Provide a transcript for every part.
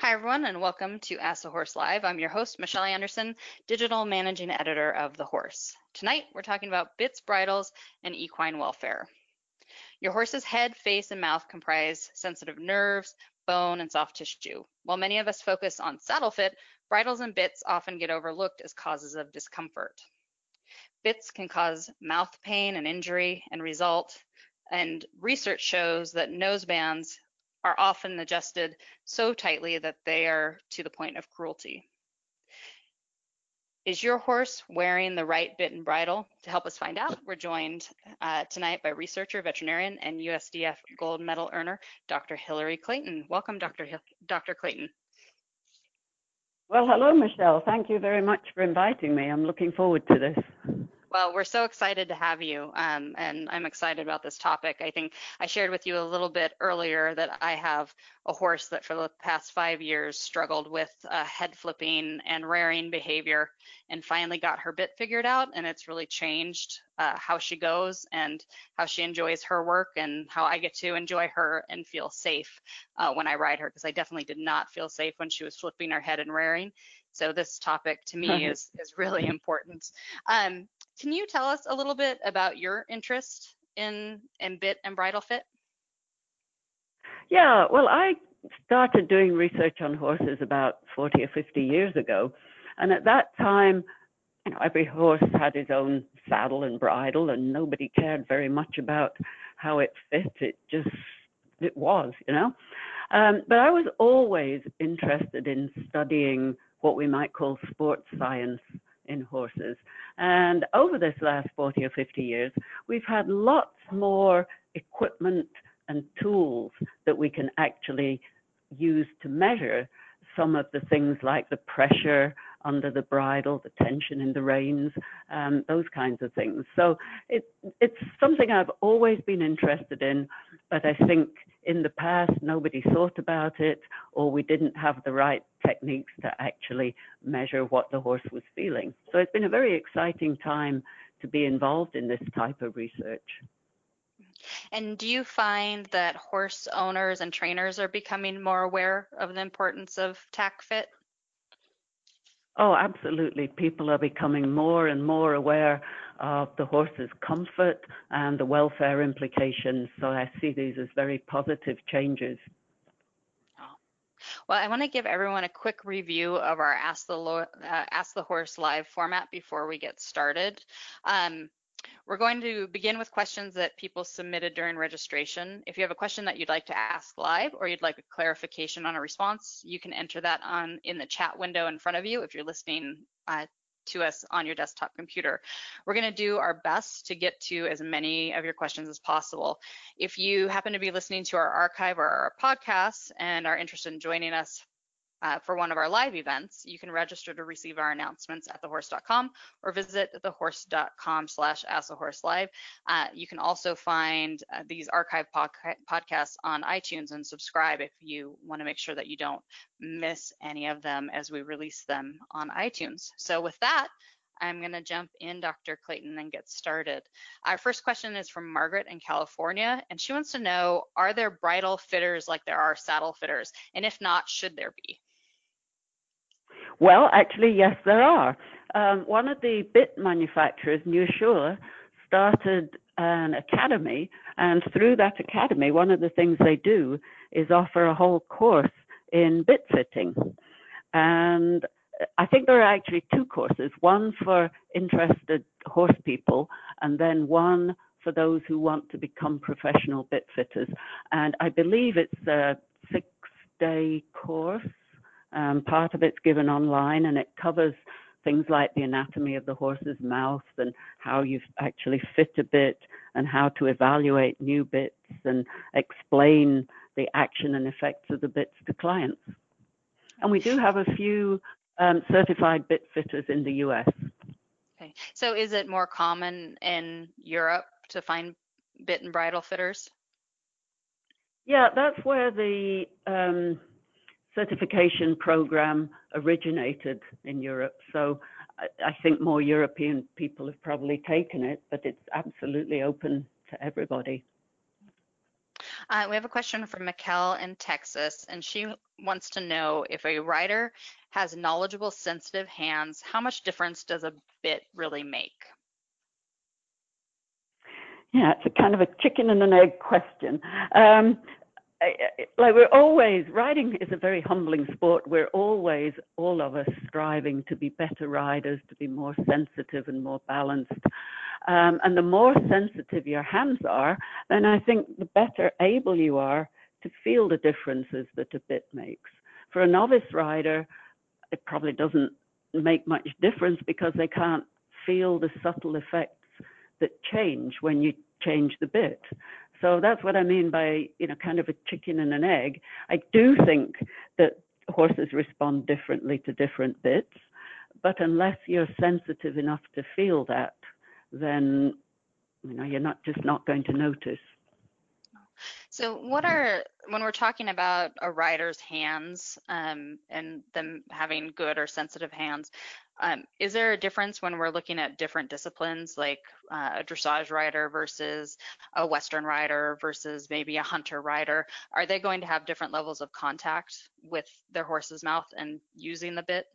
Hi, everyone, and welcome to Ask the Horse Live. I'm your host, Michelle Anderson, Digital Managing Editor of The Horse. Tonight, we're talking about bits, bridles, and equine welfare. Your horse's head, face, and mouth comprise sensitive nerves, bone, and soft tissue. While many of us focus on saddle fit, bridles and bits often get overlooked as causes of discomfort. Bits can cause mouth pain and injury and result, and research shows that nose bands are often adjusted so tightly that they are to the point of cruelty. Is your horse wearing the right bit and bridle? To help us find out, we're joined uh, tonight by researcher, veterinarian, and USDF gold medal earner, Dr. Hilary Clayton. Welcome, Dr. Dr. Clayton. Well, hello, Michelle. Thank you very much for inviting me. I'm looking forward to this. Well, we're so excited to have you, um, and I'm excited about this topic. I think I shared with you a little bit earlier that I have a horse that for the past five years struggled with uh, head flipping and rearing behavior, and finally got her bit figured out, and it's really changed uh, how she goes and how she enjoys her work and how I get to enjoy her and feel safe uh, when I ride her, because I definitely did not feel safe when she was flipping her head and rearing. So this topic to me is is really important. Um, can you tell us a little bit about your interest in in bit and bridle fit? Yeah, well, I started doing research on horses about 40 or 50 years ago, and at that time, you know, every horse had his own saddle and bridle, and nobody cared very much about how it fit. It just it was, you know. Um, but I was always interested in studying what we might call sports science in horses. And over this last 40 or 50 years, we've had lots more equipment and tools that we can actually use to measure some of the things like the pressure under the bridle, the tension in the reins, um, those kinds of things. So it, it's something I've always been interested in, but I think in the past nobody thought about it or we didn't have the right techniques to actually measure what the horse was feeling. So it's been a very exciting time to be involved in this type of research. And do you find that horse owners and trainers are becoming more aware of the importance of tack fit? Oh, absolutely. People are becoming more and more aware of the horse's comfort and the welfare implications. So I see these as very positive changes. Well, I want to give everyone a quick review of our Ask the, uh, Ask the Horse live format before we get started. Um, we're going to begin with questions that people submitted during registration. If you have a question that you'd like to ask live or you'd like a clarification on a response, you can enter that on in the chat window in front of you if you're listening uh, to us on your desktop computer. We're going to do our best to get to as many of your questions as possible. If you happen to be listening to our archive or our podcast and are interested in joining us uh, for one of our live events, you can register to receive our announcements at thehorse.com or visit thehorse.com slash live. Uh, you can also find uh, these archive podcasts on iTunes and subscribe if you want to make sure that you don't miss any of them as we release them on iTunes. So with that, I'm going to jump in, Dr. Clayton, and get started. Our first question is from Margaret in California, and she wants to know, are there bridle fitters like there are saddle fitters? And if not, should there be? Well, actually, yes, there are. Um, one of the bit manufacturers, Neue Schule, started an academy, and through that academy, one of the things they do is offer a whole course in bit fitting. And I think there are actually two courses one for interested horse people, and then one for those who want to become professional bit fitters. And I believe it's a six day course um, part of it's given online and it covers things like the anatomy of the horse's mouth and how you actually fit a bit and how to evaluate new bits and explain the action and effects of the bits to clients. And we do have a few um, certified bit fitters in the US. Okay. So is it more common in Europe to find bit and bridle fitters? Yeah, that's where the um, certification program originated in Europe. So I, I think more European people have probably taken it, but it's absolutely open to everybody. Uh, we have a question from Mikkel in Texas, and she wants to know if a writer has knowledgeable, sensitive hands, how much difference does a bit really make? Yeah, it's a kind of a chicken and an egg question. Um, like we're always riding is a very humbling sport. We're always, all of us, striving to be better riders, to be more sensitive and more balanced. Um, and the more sensitive your hands are, then I think the better able you are to feel the differences that a bit makes. For a novice rider, it probably doesn't make much difference because they can't feel the subtle effects that change when you change the bit. So that's what I mean by, you know, kind of a chicken and an egg. I do think that horses respond differently to different bits, but unless you're sensitive enough to feel that, then you know you're not just not going to notice. So, what are when we're talking about a rider's hands um, and them having good or sensitive hands? Um, is there a difference when we're looking at different disciplines, like uh, a dressage rider versus a Western rider versus maybe a hunter rider? Are they going to have different levels of contact with their horse's mouth and using the bit?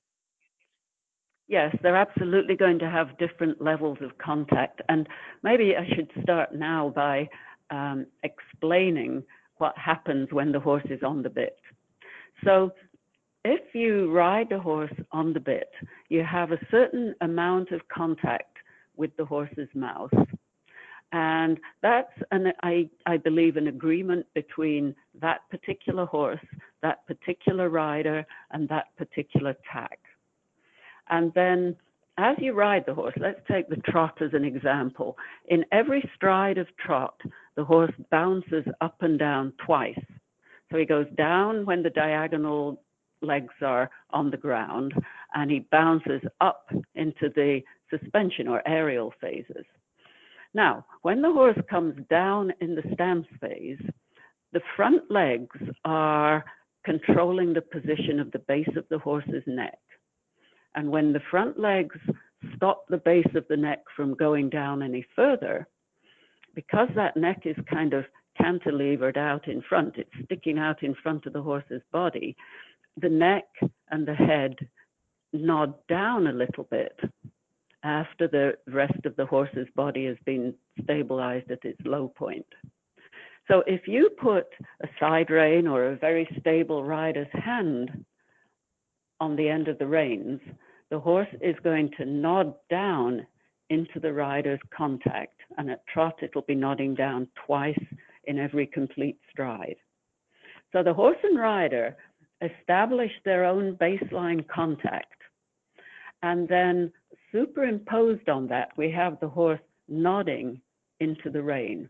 Yes, they're absolutely going to have different levels of contact. And maybe I should start now by um, explaining what happens when the horse is on the bit. So if you ride a horse on the bit, you have a certain amount of contact with the horse's mouth. And that's, an, I, I believe, an agreement between that particular horse, that particular rider, and that particular tack. And then as you ride the horse, let's take the trot as an example. In every stride of trot, the horse bounces up and down twice. So he goes down when the diagonal legs are on the ground, and he bounces up into the suspension or aerial phases. Now, when the horse comes down in the stance phase, the front legs are controlling the position of the base of the horse's neck. And when the front legs stop the base of the neck from going down any further, because that neck is kind of cantilevered out in front, it's sticking out in front of the horse's body, the neck and the head nod down a little bit after the rest of the horse's body has been stabilized at its low point. So if you put a side rein or a very stable rider's hand on the end of the reins, the horse is going to nod down into the rider's contact, and at trot it'll be nodding down twice in every complete stride. So the horse and rider establish their own baseline contact, and then superimposed on that, we have the horse nodding into the rein.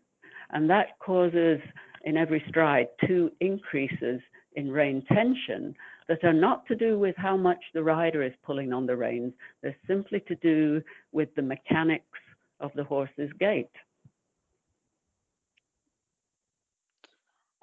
And that causes, in every stride, two increases in rein tension that are not to do with how much the rider is pulling on the reins. They're simply to do with the mechanics of the horse's gait.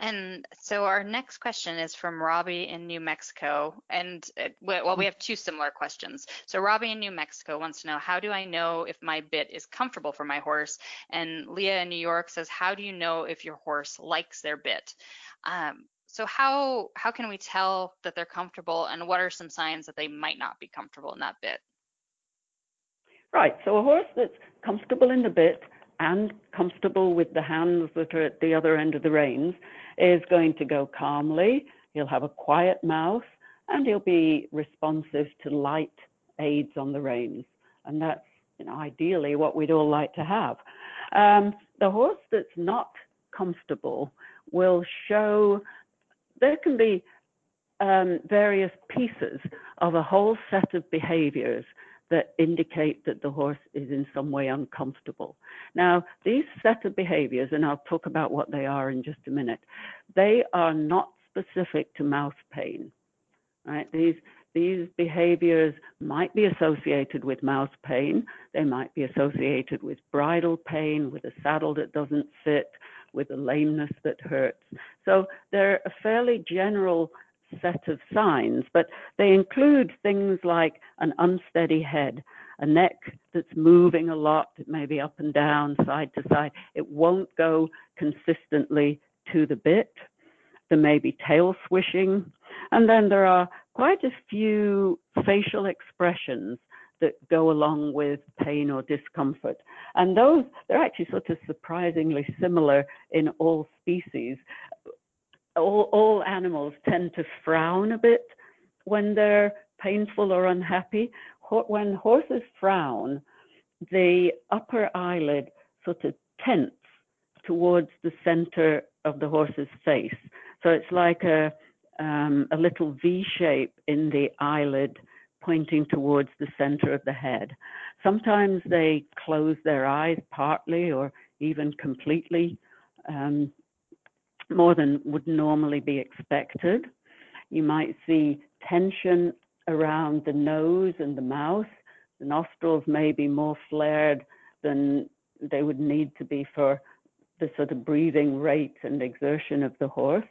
And so our next question is from Robbie in New Mexico. And it, well, we have two similar questions. So Robbie in New Mexico wants to know, how do I know if my bit is comfortable for my horse? And Leah in New York says, how do you know if your horse likes their bit? Um, so how how can we tell that they're comfortable and what are some signs that they might not be comfortable in that bit? Right. So a horse that's comfortable in the bit and comfortable with the hands that are at the other end of the reins is going to go calmly. He'll have a quiet mouth and he'll be responsive to light aids on the reins. And that's, you know, ideally what we'd all like to have. Um, the horse that's not comfortable will show there can be um, various pieces of a whole set of behaviors that indicate that the horse is in some way uncomfortable. Now, these set of behaviors, and I'll talk about what they are in just a minute, they are not specific to mouth pain. Right? These these behaviors might be associated with mouth pain. They might be associated with bridle pain, with a saddle that doesn't fit, with a lameness that hurts. So they're a fairly general set of signs, but they include things like an unsteady head, a neck that's moving a lot, maybe up and down, side to side. It won't go consistently to the bit. There may be tail swishing. And then there are quite a few facial expressions that go along with pain or discomfort. And those, they're actually sort of surprisingly similar in all species. All, all animals tend to frown a bit when they're painful or unhappy. When horses frown, the upper eyelid sort of tense towards the center of the horse's face. So it's like a, um, a little V shape in the eyelid pointing towards the center of the head. Sometimes they close their eyes partly or even completely, um, more than would normally be expected. You might see tension around the nose and the mouth. The nostrils may be more flared than they would need to be for the sort of breathing rate and exertion of the horse.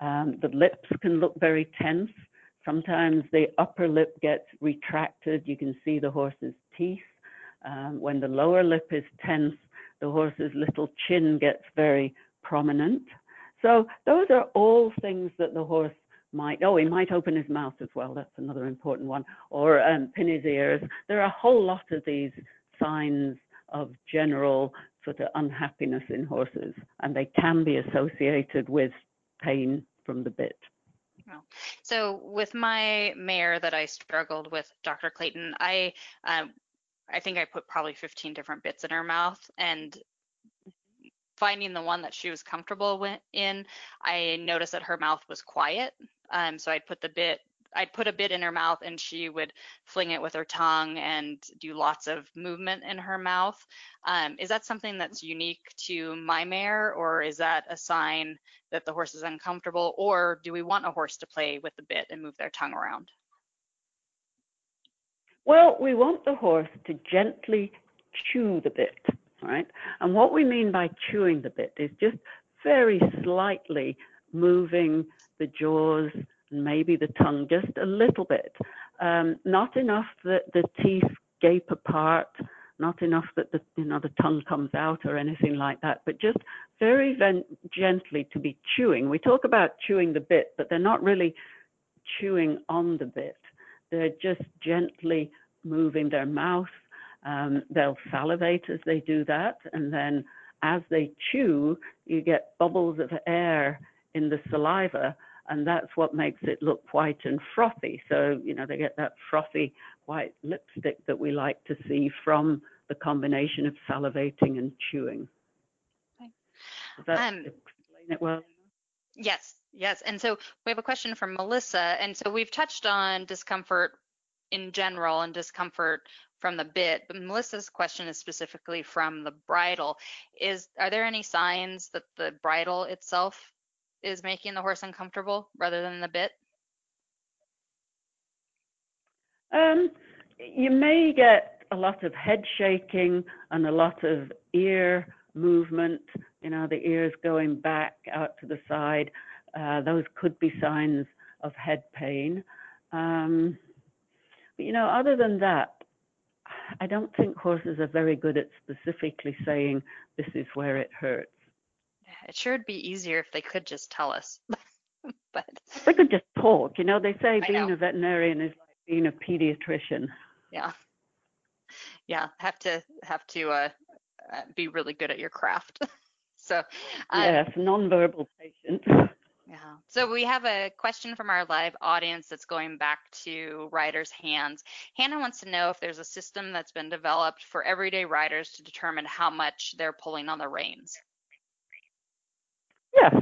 Um, the lips can look very tense. Sometimes the upper lip gets retracted. You can see the horse's teeth. Um, when the lower lip is tense, the horse's little chin gets very prominent. So those are all things that the horse might, oh, he might open his mouth as well. That's another important one. Or um, pin his ears. There are a whole lot of these signs of general sort of unhappiness in horses, and they can be associated with pain from the bit. So with my mare that I struggled with, Dr. Clayton, I um, I think I put probably 15 different bits in her mouth, and finding the one that she was comfortable in, I noticed that her mouth was quiet. Um, so I'd put the bit I'd put a bit in her mouth and she would fling it with her tongue and do lots of movement in her mouth. Um, is that something that's unique to my mare, or is that a sign that the horse is uncomfortable, or do we want a horse to play with the bit and move their tongue around? Well, we want the horse to gently chew the bit, right? And what we mean by chewing the bit is just very slightly moving the jaws maybe the tongue just a little bit. Um, not enough that the teeth gape apart, not enough that the you know the tongue comes out or anything like that, but just very ven- gently to be chewing. We talk about chewing the bit, but they're not really chewing on the bit. They're just gently moving their mouth. Um, they'll salivate as they do that, and then as they chew, you get bubbles of air in the saliva and that's what makes it look white and frothy. So, you know, they get that frothy white lipstick that we like to see from the combination of salivating and chewing. Okay. Does that um, explain it well? Yes, yes. And so we have a question from Melissa. And so we've touched on discomfort in general and discomfort from the bit, but Melissa's question is specifically from the bridle. Is are there any signs that the bridle itself is making the horse uncomfortable rather than the bit? Um, you may get a lot of head shaking and a lot of ear movement, you know, the ears going back out to the side. Uh, those could be signs of head pain. Um, but, you know, other than that, I don't think horses are very good at specifically saying this is where it hurts. It sure would be easier if they could just tell us. but they could just talk. You know, they say being a veterinarian is like being a pediatrician. Yeah. Yeah, have to have to uh, uh be really good at your craft. so um, yes, nonverbal patient. Yeah. So we have a question from our live audience that's going back to riders' hands. Hannah wants to know if there's a system that's been developed for everyday riders to determine how much they're pulling on the reins. Yes.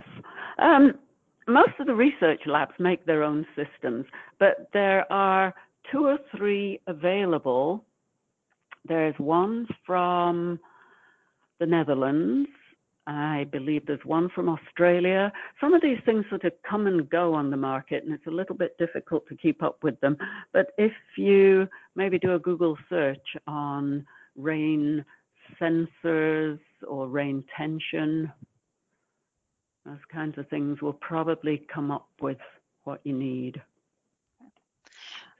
Um, most of the research labs make their own systems, but there are two or three available. There's one from the Netherlands. I believe there's one from Australia. Some of these things sort of come and go on the market, and it's a little bit difficult to keep up with them. But if you maybe do a Google search on rein sensors or rein tension, those kinds of things will probably come up with what you need. I'm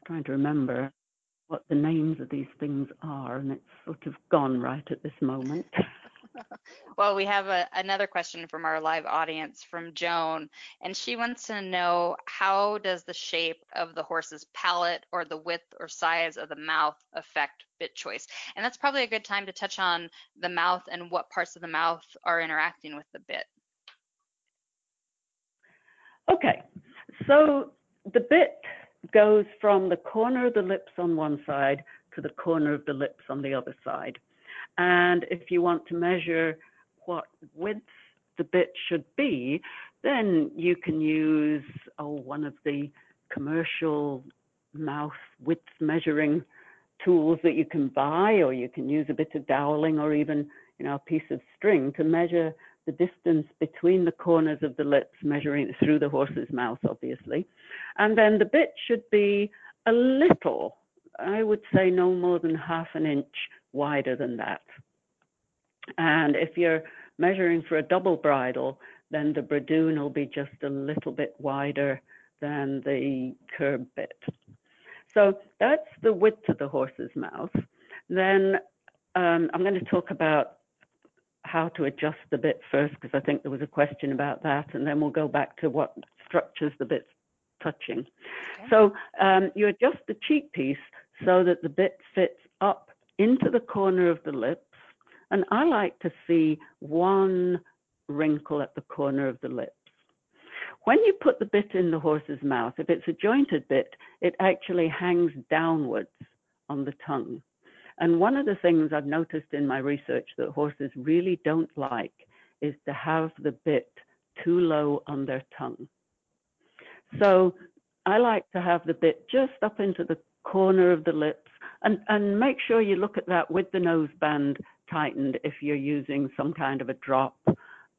trying to remember what the names of these things are, and it's sort of gone right at this moment. well, we have a, another question from our live audience from Joan, and she wants to know how does the shape of the horse's palate or the width or size of the mouth affect bit choice? And that's probably a good time to touch on the mouth and what parts of the mouth are interacting with the bit. Okay, so the bit goes from the corner of the lips on one side to the corner of the lips on the other side. And if you want to measure what width the bit should be, then you can use oh, one of the commercial mouth width measuring tools that you can buy, or you can use a bit of doweling or even you know a piece of string to measure the distance between the corners of the lips, measuring through the horse's mouth, obviously. And then the bit should be a little, I would say no more than half an inch wider than that. And if you're measuring for a double bridle, then the bradoon will be just a little bit wider than the curb bit. So that's the width of the horse's mouth. Then um, I'm going to talk about how to adjust the bit first, because I think there was a question about that, and then we'll go back to what structures the bit's touching. Okay. So um, you adjust the cheek piece so that the bit fits up into the corner of the lips, and I like to see one wrinkle at the corner of the lips. When you put the bit in the horse's mouth, if it's a jointed bit, it actually hangs downwards on the tongue. And one of the things I've noticed in my research that horses really don't like is to have the bit too low on their tongue. So I like to have the bit just up into the corner of the lips and, and make sure you look at that with the nose band tightened if you're using some kind of a drop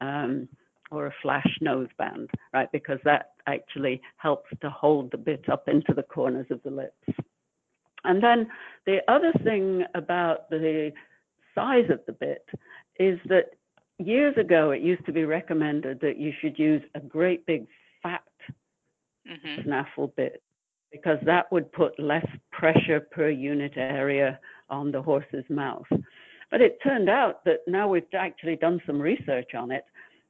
um, or a flash nose band, right? Because that actually helps to hold the bit up into the corners of the lips. And then the other thing about the size of the bit is that years ago it used to be recommended that you should use a great big fat mm-hmm. snaffle bit because that would put less pressure per unit area on the horse's mouth. But it turned out that now we've actually done some research on it,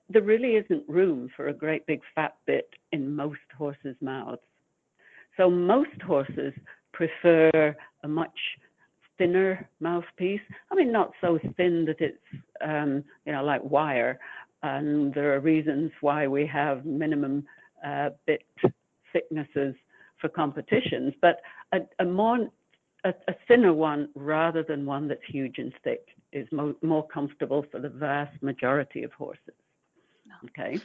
there really isn't room for a great big fat bit in most horses' mouths. So most horses prefer a much thinner mouthpiece. I mean, not so thin that it's, um, you know, like wire. And there are reasons why we have minimum uh, bit thicknesses for competitions, but a, a more a, a, thinner one rather than one that's huge and thick is mo- more comfortable for the vast majority of horses. Okay.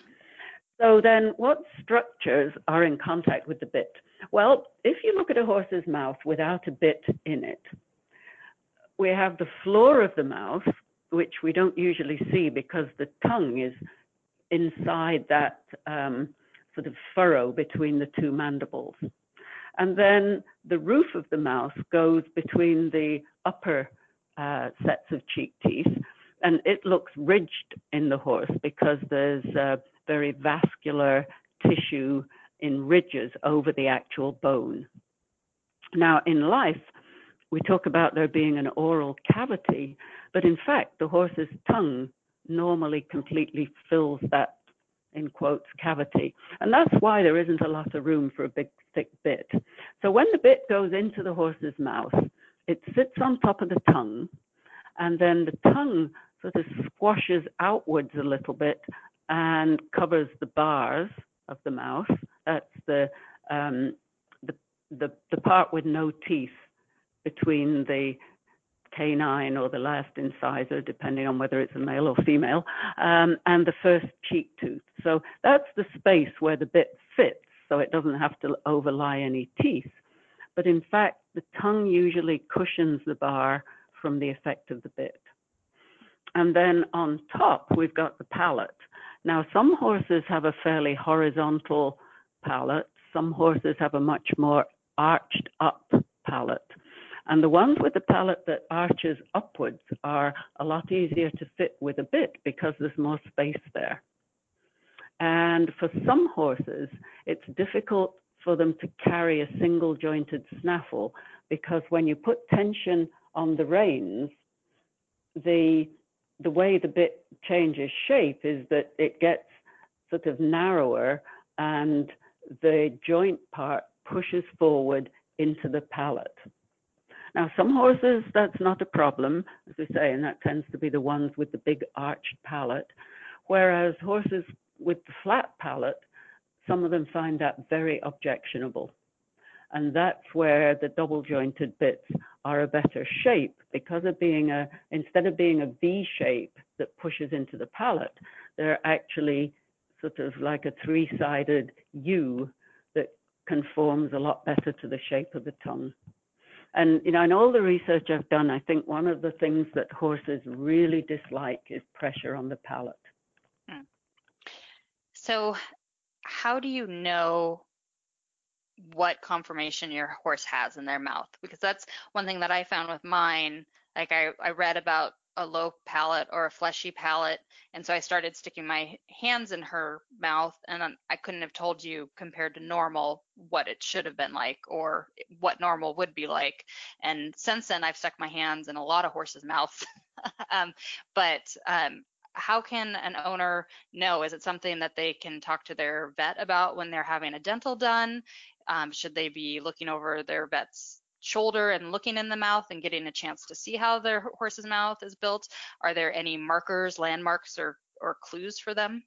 So then, what structures are in contact with the bit? Well, if you look at a horse's mouth without a bit in it, we have the floor of the mouth, which we don't usually see because the tongue is inside that um, sort of furrow between the two mandibles. And then the roof of the mouth goes between the upper uh, sets of cheek teeth, and it looks ridged in the horse because there's uh, very vascular tissue in ridges over the actual bone. Now, in life, we talk about there being an oral cavity, but in fact, the horse's tongue normally completely fills that, in quotes, cavity. And that's why there isn't a lot of room for a big, thick bit. So when the bit goes into the horse's mouth, it sits on top of the tongue, and then the tongue sort of squashes outwards a little bit and covers the bars of the mouth. That's the, um, the, the, the part with no teeth between the canine or the last incisor, depending on whether it's a male or female, um, and the first cheek. So that's the space where the bit fits, so it doesn't have to overlie any teeth. But in fact, the tongue usually cushions the bar from the effect of the bit. And then on top, we've got the palate. Now, some horses have a fairly horizontal palate. Some horses have a much more arched up palate. And the ones with the palate that arches upwards are a lot easier to fit with a bit because there's more space there. And for some horses, it's difficult for them to carry a single jointed snaffle because when you put tension on the reins, the the way the bit changes shape is that it gets sort of narrower and the joint part pushes forward into the palate. Now, some horses, that's not a problem, as we say, and that tends to be the ones with the big arched palate. Whereas horses with the flat palate, some of them find that very objectionable. And that's where the double jointed bits are a better shape because of being a, instead of being a V shape that pushes into the palate, they're actually sort of like a three sided U that conforms a lot better to the shape of the tongue. And, you know, in all the research I've done, I think one of the things that horses really dislike is pressure on the palate. So, how do you know what conformation your horse has in their mouth? Because that's one thing that I found with mine. Like, I, I read about a low palate or a fleshy palate. And so I started sticking my hands in her mouth, and I couldn't have told you compared to normal what it should have been like or what normal would be like. And since then, I've stuck my hands in a lot of horses' mouths. um, but um, how can an owner know? Is it something that they can talk to their vet about when they're having a dental done? Um, should they be looking over their vet's shoulder and looking in the mouth and getting a chance to see how their horse's mouth is built? Are there any markers, landmarks, or, or clues for them?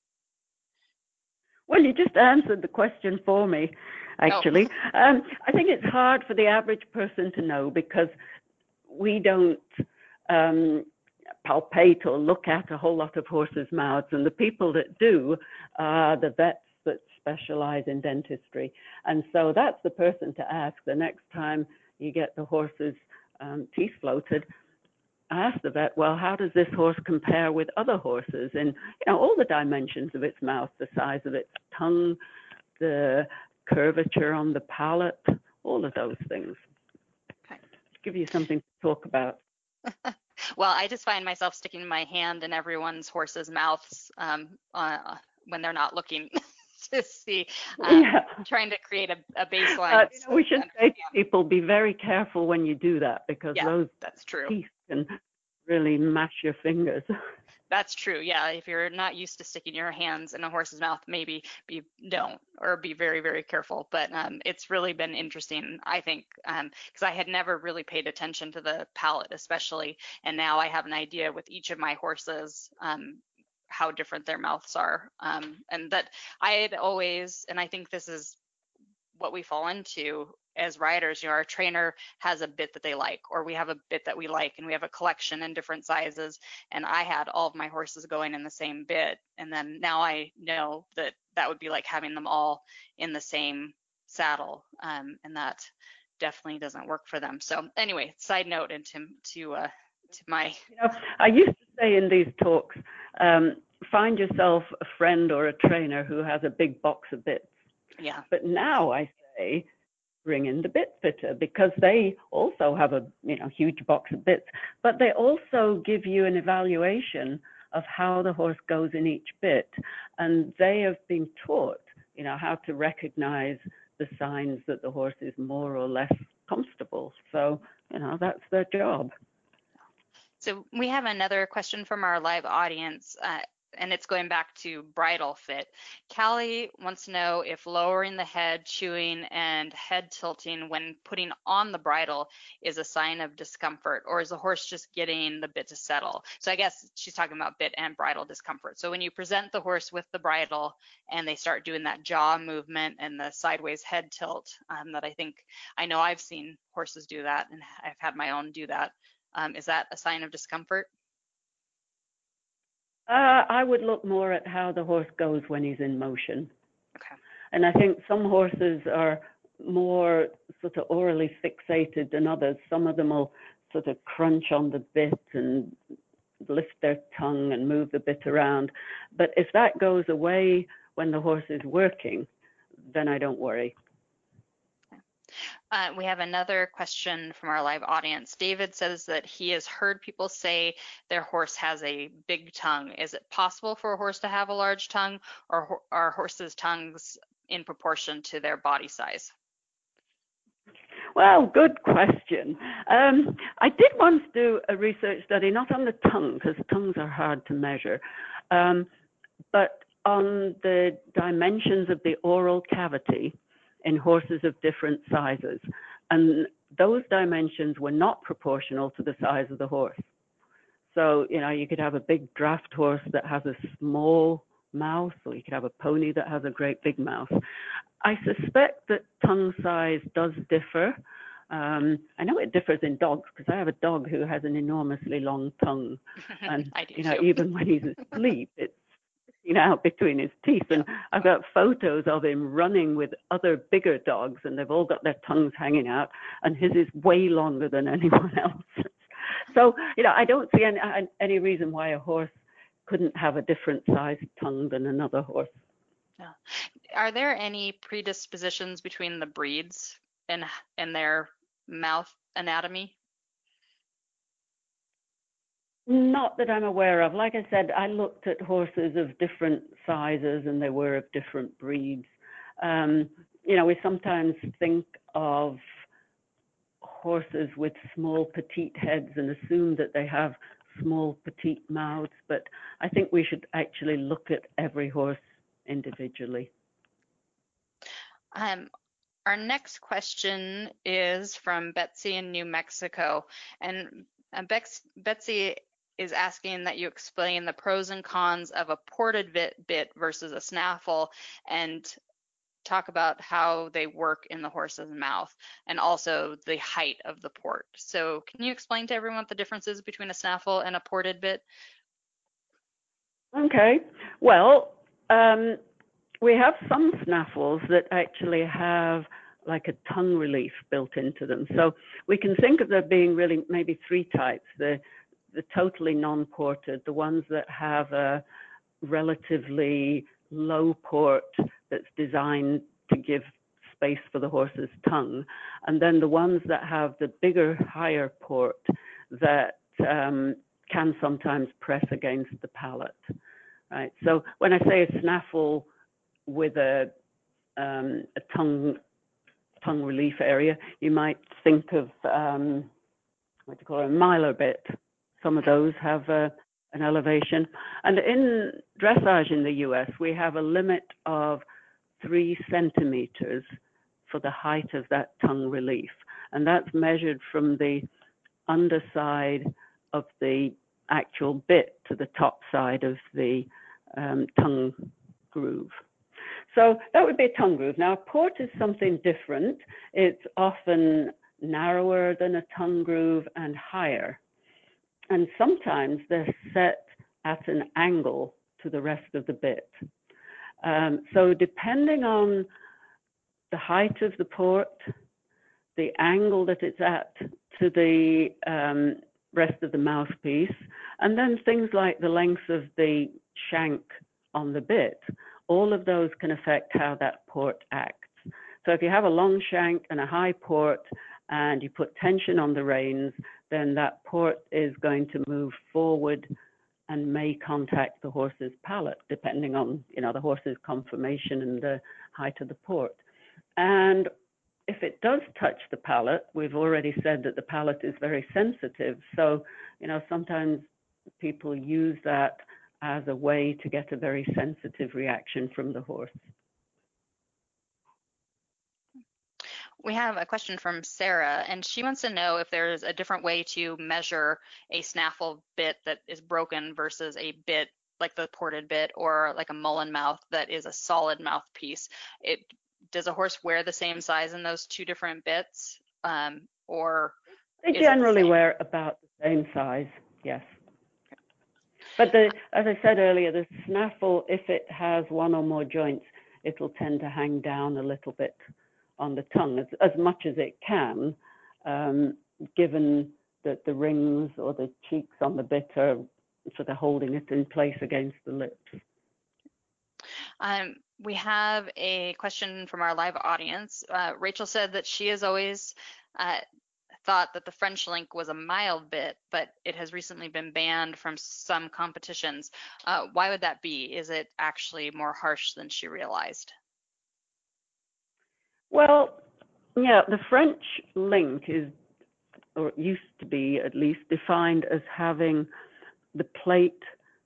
Well, you just answered the question for me, actually. Oh. Um, I think it's hard for the average person to know because we don't um, palpate or look at a whole lot of horses' mouths, and the people that do are the vets that specialize in dentistry. And so that's the person to ask the next time you get the horse's um, teeth floated, ask the vet, well, how does this horse compare with other horses? And, you know, all the dimensions of its mouth, the size of its tongue, the curvature on the palate, all of those things. Okay. Give you something to talk about. well, I just find myself sticking my hand in everyone's horse's mouths um, uh, when they're not looking. to see. Um, yeah. Trying to create a, a baseline. Uh, so we should say to people, be very careful when you do that because yeah, those that's true. teeth can really mash your fingers. That's true. Yeah, if you're not used to sticking your hands in a horse's mouth, maybe be don't or be very very careful. But um, it's really been interesting, I think, because um, I had never really paid attention to the palate, especially, and now I have an idea with each of my horses um, how different their mouths are. Um, and that I had always, and I think this is what we fall into as riders, you know, our trainer has a bit that they like, or we have a bit that we like, and we have a collection in different sizes. And I had all of my horses going in the same bit. And then now I know that that would be like having them all in the same saddle. Um, and that definitely doesn't work for them. So anyway, side note into to uh, to my. You know, I used to say in these talks, um, find yourself a friend or a trainer who has a big box of bits. Yeah. But now I say, bring in the bit fitter because they also have a you know huge box of bits, but they also give you an evaluation of how the horse goes in each bit, and they have been taught you know how to recognize the signs that the horse is more or less comfortable. So you know that's their job. So we have another question from our live audience. Uh, and it's going back to bridle fit. Callie wants to know if lowering the head, chewing, and head tilting when putting on the bridle is a sign of discomfort, or is the horse just getting the bit to settle? So I guess she's talking about bit and bridle discomfort. So when you present the horse with the bridle and they start doing that jaw movement and the sideways head tilt, um, that I think I know I've seen horses do that, and I've had my own do that. Um, is that a sign of discomfort? Uh, I would look more at how the horse goes when he's in motion. Okay. And I think some horses are more sort of orally fixated than others. Some of them will sort of crunch on the bit and lift their tongue and move the bit around. But if that goes away when the horse is working, then I don't worry. Uh, we have another question from our live audience. David says that he has heard people say their horse has a big tongue. Is it possible for a horse to have a large tongue, or are horses' tongues in proportion to their body size? Well, good question. Um, I did once do a research study, not on the tongue, because tongues are hard to measure, um, but on the dimensions of the oral cavity in horses of different sizes. And those dimensions were not proportional to the size of the horse. So, you know, you could have a big draft horse that has a small mouth, or you could have a pony that has a great big mouth. I suspect that tongue size does differ. Um, I know it differs in dogs because I have a dog who has an enormously long tongue, and you know, too. even when he's asleep, it's out between his teeth. And I've got photos of him running with other bigger dogs, and they've all got their tongues hanging out, and his is way longer than anyone else's. So you know, I don't see any any reason why a horse couldn't have a different sized tongue than another horse. Yeah. Are there any predispositions between the breeds and in their mouth anatomy? Not that I'm aware of. Like I said, I looked at horses of different sizes and they were of different breeds. Um, you know, we sometimes think of horses with small petite heads and assume that they have small petite mouths, but I think we should actually look at every horse individually. Um, our next question is from Betsy in New Mexico. And uh, Bex, Betsy is asking that you explain the pros and cons of a ported bit, bit versus a snaffle and talk about how they work in the horse's mouth and also the height of the port. So can you explain to everyone what the differences between a snaffle and a ported bit? Okay. Well, um, we have some snaffles that actually have like a tongue relief built into them. So we can think of there being really maybe three types. The the totally non-ported, the ones that have a relatively low port that's designed to give space for the horse's tongue, and then the ones that have the bigger, higher port that um, can sometimes press against the palate. Right. So when I say a snaffle with a um, a tongue tongue relief area, you might think of um, what do you call it, a Myler bit. Some of those have a, an elevation. And in dressage in the US, we have a limit of three centimeters for the height of that tongue relief. And that's measured from the underside of the actual bit to the top side of the um, tongue groove. So that would be a tongue groove. Now, a port is something different. It's often narrower than a tongue groove and higher. And sometimes they're set at an angle to the rest of the bit. Um, so depending on the height of the port, the angle that it's at to the um, rest of the mouthpiece, and then things like the length of the shank on the bit, all of those can affect how that port acts. So if you have a long shank and a high port and you put tension on the reins, then that port is going to move forward and may contact the horse's palate, depending on you know the horse's conformation and the height of the port. And if it does touch the palate, we've already said that the palate is very sensitive. So you know sometimes people use that as a way to get a very sensitive reaction from the horse. We have a question from Sarah, and she wants to know if there's a different way to measure a snaffle bit that is broken versus a bit like the ported bit or like a mullen mouth that is a solid mouthpiece. It does a horse wear the same size in those two different bits, um, or they generally the wear about the same size. Yes. But the, as I said earlier, the snaffle, if it has one or more joints, it'll tend to hang down a little bit on the tongue as, as much as it can, um, given that the rings or the cheeks on the bit are sort of holding it in place against the lips. Um, we have a question from our live audience. Uh, Rachel said that she has always uh, thought that the French link was a mild bit, but it has recently been banned from some competitions. Uh, why would that be? Is it actually more harsh than she realized? Well, Yeah, the French link is, or used to be at least, defined as having the plate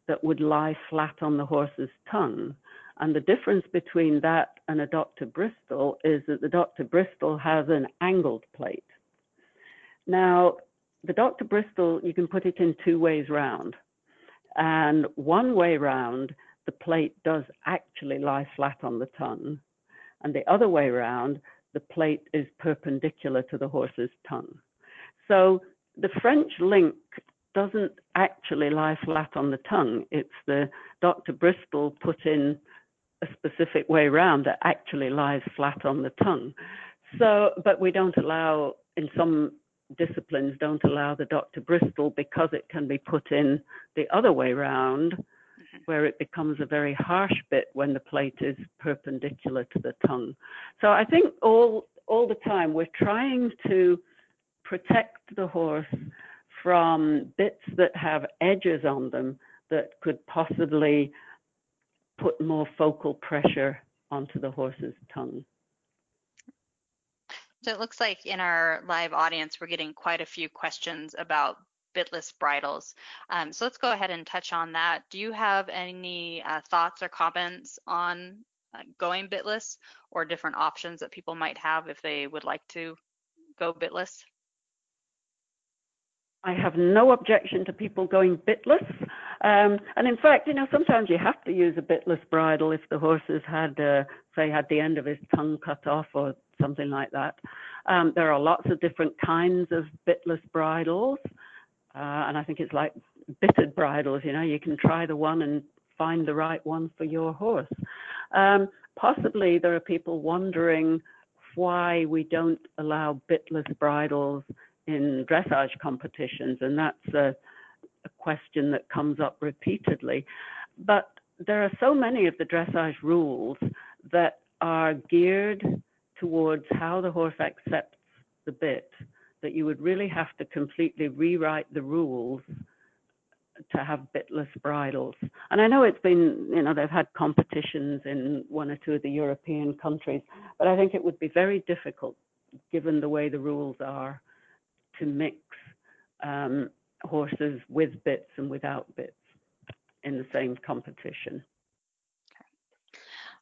that would lie flat on the horse's tongue. And the difference between that and a Dr. Bristol is that the Dr. Bristol has an angled plate. Now, the Dr. Bristol, you can put it in two ways round. And one way round, the plate does actually lie flat on the tongue. And the other way round, the plate is perpendicular to the horse's tongue. So the French link doesn't actually lie flat on the tongue. It's the Dr. Bristol put in a specific way round that actually lies flat on the tongue. So, but we don't allow, in some disciplines, don't allow the Dr. Bristol because it can be put in the other way round. Mm-hmm. where it becomes a very harsh bit when the plate is perpendicular to the tongue. So I think all all the time we're trying to protect the horse from bits that have edges on them that could possibly put more focal pressure onto the horse's tongue. So it looks like in our live audience, we're getting quite a few questions about bitless bridles. Um, so let's go ahead and touch on that. Do you have any uh, thoughts or comments on uh, going bitless or different options that people might have if they would like to go bitless? I have no objection to people going bitless. Um, and in fact, you know, sometimes you have to use a bitless bridle if the horse has had, uh, say, had the end of his tongue cut off or something like that. Um, there are lots of different kinds of bitless bridles. Uh, and I think it's like bitted bridles, you know, you can try the one and find the right one for your horse. Um, possibly there are people wondering why we don't allow bitless bridles in dressage competitions, and that's a, a question that comes up repeatedly. But there are so many of the dressage rules that are geared towards how the horse accepts the bit that you would really have to completely rewrite the rules to have bitless bridles. And I know it's been, you know, they've had competitions in one or two of the European countries, but I think it would be very difficult given the way the rules are to mix um, horses with bits and without bits in the same competition.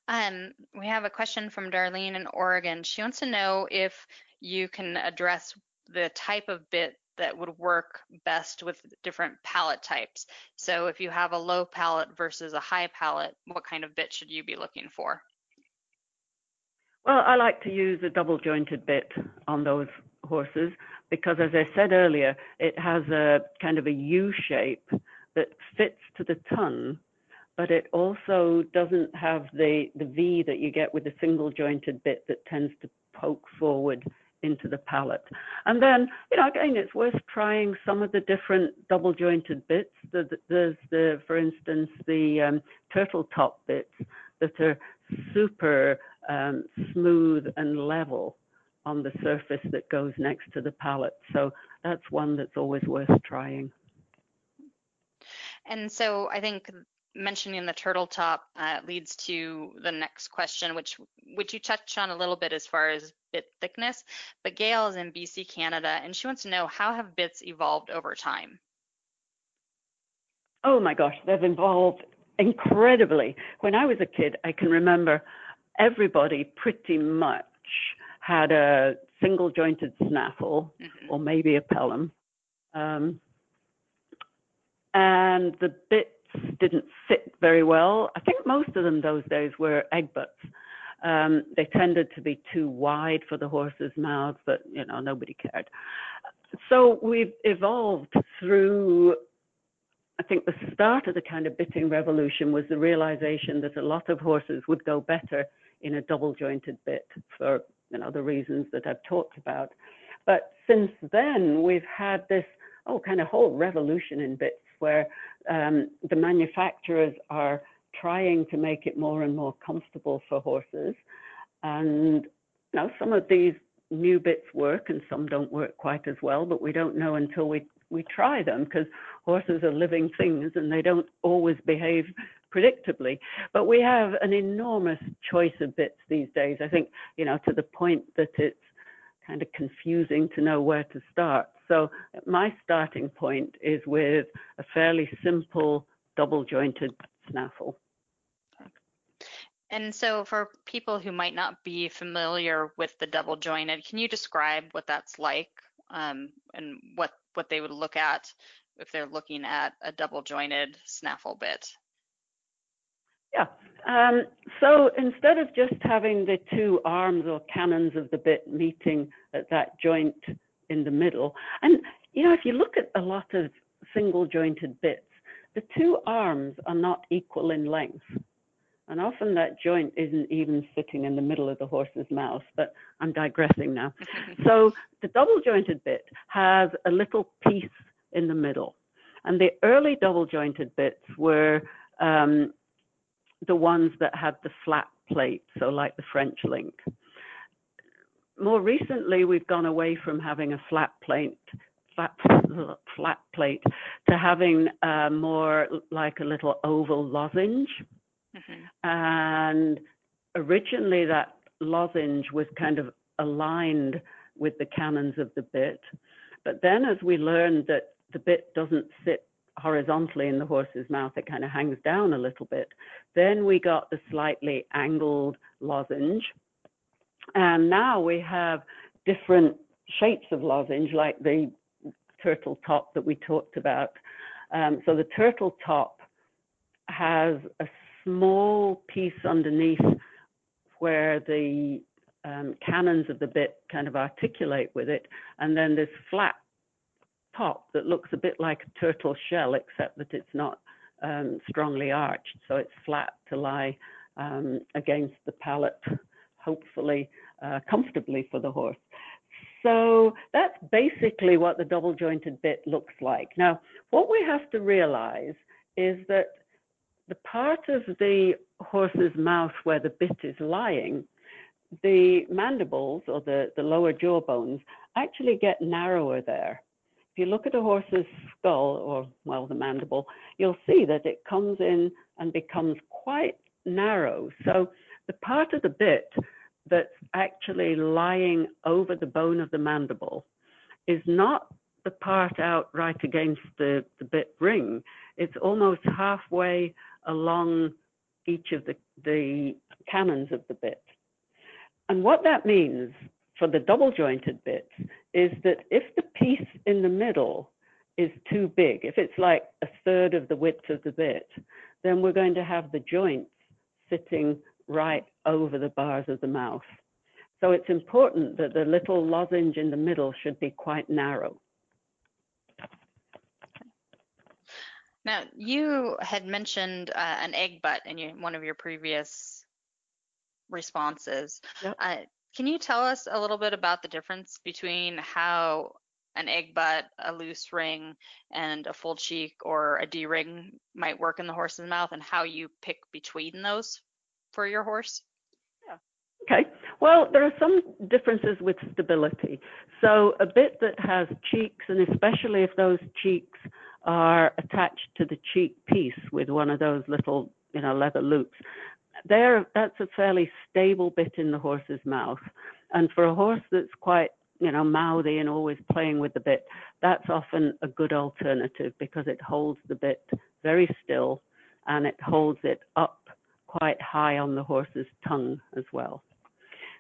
Um, we have a question from Darlene in Oregon. She wants to know if you can address the type of bit that would work best with different palate types. So if you have a low palate versus a high palate, what kind of bit should you be looking for? Well, I like to use a double jointed bit on those horses because as I said earlier, it has a kind of a U shape that fits to the tongue, but it also doesn't have the, the V that you get with a single jointed bit that tends to poke forward into the palate. And then, you know, again, it's worth trying some of the different double jointed bits. There's the, for instance, the um, turtle top bits that are super um, smooth and level on the surface that goes next to the palate. So that's one that's always worth trying. And so I think mentioning the turtle top uh, leads to the next question, which which you touched on a little bit as far as bit thickness. But Gail is in BC, Canada, and she wants to know how have bits evolved over time? Oh my gosh, they've evolved incredibly. When I was a kid, I can remember everybody pretty much had a single jointed snaffle mm-hmm. or maybe a pelham. Um, and the bits didn't fit very well. I think most of them those days were egg butts. Um, they tended to be too wide for the horse's mouth, but you know nobody cared. So we've evolved through. I think the start of the kind of bitting revolution was the realization that a lot of horses would go better in a double jointed bit for you know the reasons that I've talked about. But since then, we've had this oh kind of whole revolution in bits where um, the manufacturers are trying to make it more and more comfortable for horses. And know, some of these new bits work and some don't work quite as well, but we don't know until we, we try them because horses are living things and they don't always behave predictably. But we have an enormous choice of bits these days. I think, you know, to the point that it's kind of confusing to know where to start. So my starting point is with a fairly simple double jointed snaffle. And so for people who might not be familiar with the double jointed, can you describe what that's like um, and what, what they would look at if they're looking at a double jointed snaffle bit? Yeah. Um, so instead of just having the two arms or cannons of the bit meeting at that joint in the middle, and you know, if you look at a lot of single jointed bits, the two arms are not equal in length. And often that joint isn't even sitting in the middle of the horse's mouth, but I'm digressing now. so the double jointed bit has a little piece in the middle. And the early double jointed bits were um, the ones that had the flat plate, so like the French link. More recently, we've gone away from having a flat plate, flat, flat plate, to having uh, more like a little oval lozenge. Mm-hmm. And originally, that lozenge was kind of aligned with the cannons of the bit. But then, as we learned that the bit doesn't sit horizontally in the horse's mouth, it kind of hangs down a little bit. Then we got the slightly angled lozenge. And now we have different shapes of lozenge, like the turtle top that we talked about. Um, so the turtle top has a small piece underneath where the um, cannons of the bit kind of articulate with it, and then this flat top that looks a bit like a turtle shell, except that it's not um, strongly arched, so it's flat to lie um, against the palate, hopefully uh, comfortably for the horse. So that's basically what the double jointed bit looks like. Now, what we have to realize is that the part of the horse's mouth where the bit is lying, the mandibles or the, the lower jaw bones actually get narrower there If you look at a horse's skull, or well, the mandible, you'll see that it comes in and becomes quite narrow. So the part of the bit that's actually lying over the bone of the mandible is not the part out right against the, the bit ring. It's almost halfway along each of the, the cannons of the bit. And what that means for the double jointed bits is that if the piece in the middle is too big, if it's like a third of the width of the bit, then we're going to have the joints sitting right over the bars of the mouth. So it's important that the little lozenge in the middle should be quite narrow. Now, you had mentioned uh, an egg butt in your, one of your previous responses. Yep. Uh, can you tell us a little bit about the difference between how an egg butt, a loose ring, and a full cheek or a D ring might work in the horse's mouth and how you pick between those for your horse? Yeah. Okay. Well, there are some differences with stability. So a bit that has cheeks, and especially if those cheeks are attached to the cheek piece with one of those little, you know, leather loops, there that's a fairly stable bit in the horse's mouth. And for a horse that's quite, you know, mouthy and always playing with the bit, that's often a good alternative because it holds the bit very still and it holds it up quite high on the horse's tongue as well.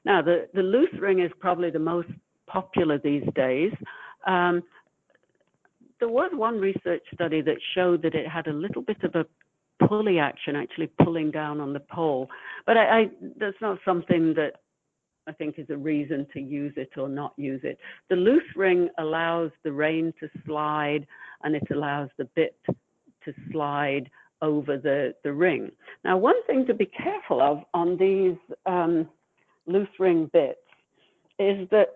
Now, the, the loose ring is probably the most popular these days. Um, there was one research study that showed that it had a little bit of a pulley action, actually pulling down on the poll. But I, I, that's not something that I think is a reason to use it or not use it. The loose ring allows the rein to slide and it allows the bit to slide over the, the ring. Now, one thing to be careful of on these um, loose ring bits is that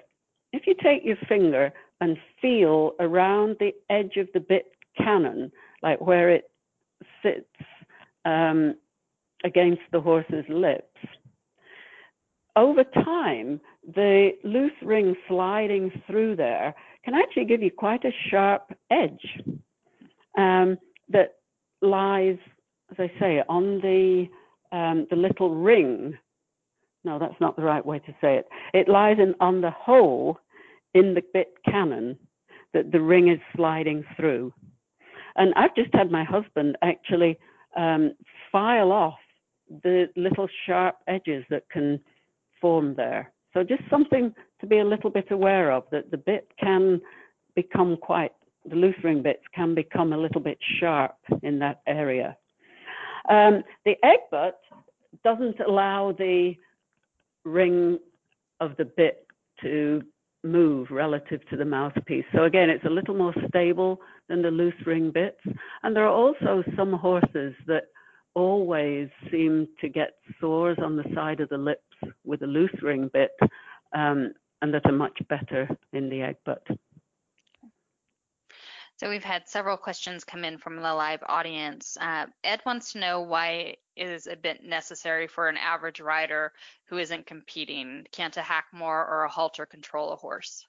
if you take your finger and feel around the edge of the bit cannon, like where it sits um, against the horse's lips. Over time, the loose ring sliding through there can actually give you quite a sharp edge um, that lies, as I say, on the um, the little ring no, that's not the right way to say it. It lies in, on the hole in the bit cannon that the ring is sliding through. And I've just had my husband actually um, file off the little sharp edges that can form there. So just something to be a little bit aware of that the bit can become quite, the ring bits can become a little bit sharp in that area. Um, the egg butt doesn't allow the ring of the bit to move relative to the mouthpiece. So again, it's a little more stable than the loose ring bits. And there are also some horses that always seem to get sores on the side of the lips with a loose ring bit um, and that are much better in the egg butt. So we've had several questions come in from the live audience. Uh, Ed wants to know why it is a bit necessary for an average rider who isn't competing? Can't a hackamore or a halter control a horse?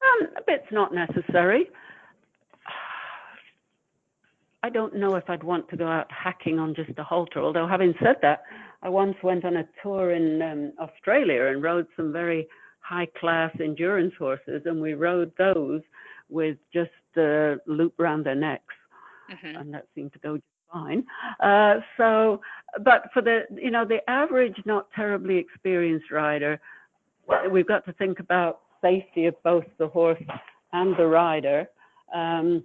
Um, a bit's not necessary. I don't know if I'd want to go out hacking on just a halter, although having said that, I once went on a tour in um, Australia and rode some very high class endurance horses, and we rode those with just a loop around their necks, mm-hmm. and that seemed to go just fine. Uh, so, but for the you know the average, not terribly experienced rider, we've got to think about safety of both the horse and the rider. Um,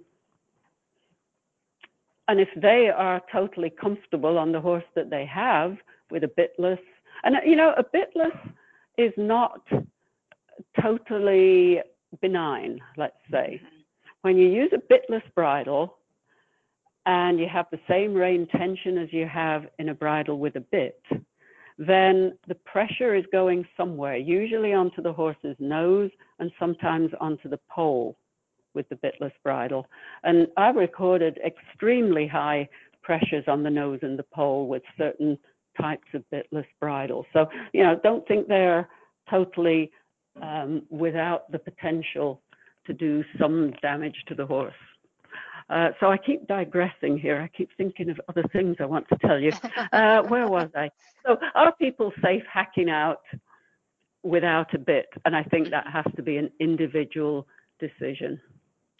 and if they are totally comfortable on the horse that they have with a bitless, and you know, a bitless is not totally benign, let's say. When you use a bitless bridle and you have the same rein tension as you have in a bridle with a bit, then the pressure is going somewhere, usually onto the horse's nose and sometimes onto the poll with the bitless bridle. And I've recorded extremely high pressures on the nose and the poll with certain types of bitless bridles. So, you know, don't think they're totally um, without the potential to do some damage to the horse. Uh, so I keep digressing here. I keep thinking of other things I want to tell you. Uh, where was I? So are people safe hacking out without a bit? And I think that has to be an individual decision.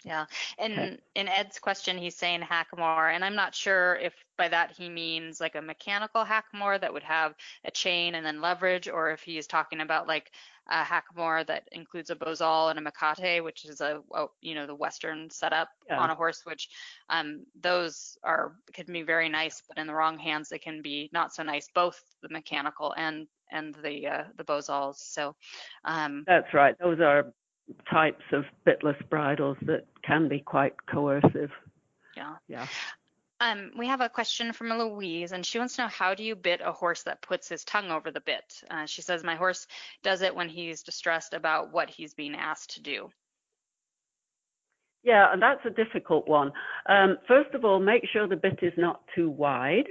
Yeah. And in Ed's question, he's saying hackamore, and I'm not sure if by that he means like a mechanical hackamore that would have a chain and then leverage, or if he's talking about like a hackamore that includes a bozal and a mecate, which is a, a you know the Western setup yeah. on a horse, which um, those are can be very nice, but in the wrong hands they can be not so nice, both the mechanical and and the uh, the bozals. So um, that's right. Those are types of bitless bridles that can be quite coercive. Yeah. Yeah. Um, we have a question from Louise, and she wants to know how do you bit a horse that puts his tongue over the bit? Uh, she says, My horse does it when he's distressed about what he's being asked to do. Yeah, and that's a difficult one. Um, first of all, make sure the bit is not too wide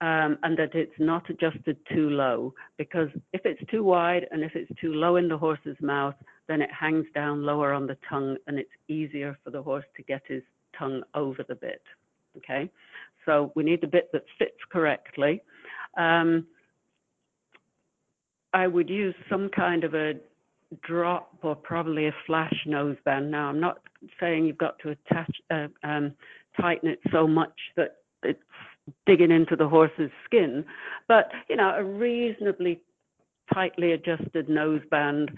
um, and that it's not adjusted too low, because if it's too wide and if it's too low in the horse's mouth, then it hangs down lower on the tongue and it's easier for the horse to get his tongue over the bit. Okay, so we need the bit that fits correctly. Um, I would use some kind of a drop or probably a flash noseband. Now, I'm not saying you've got to attach, uh, um, tighten it so much that it's digging into the horse's skin, but you know, a reasonably tightly adjusted noseband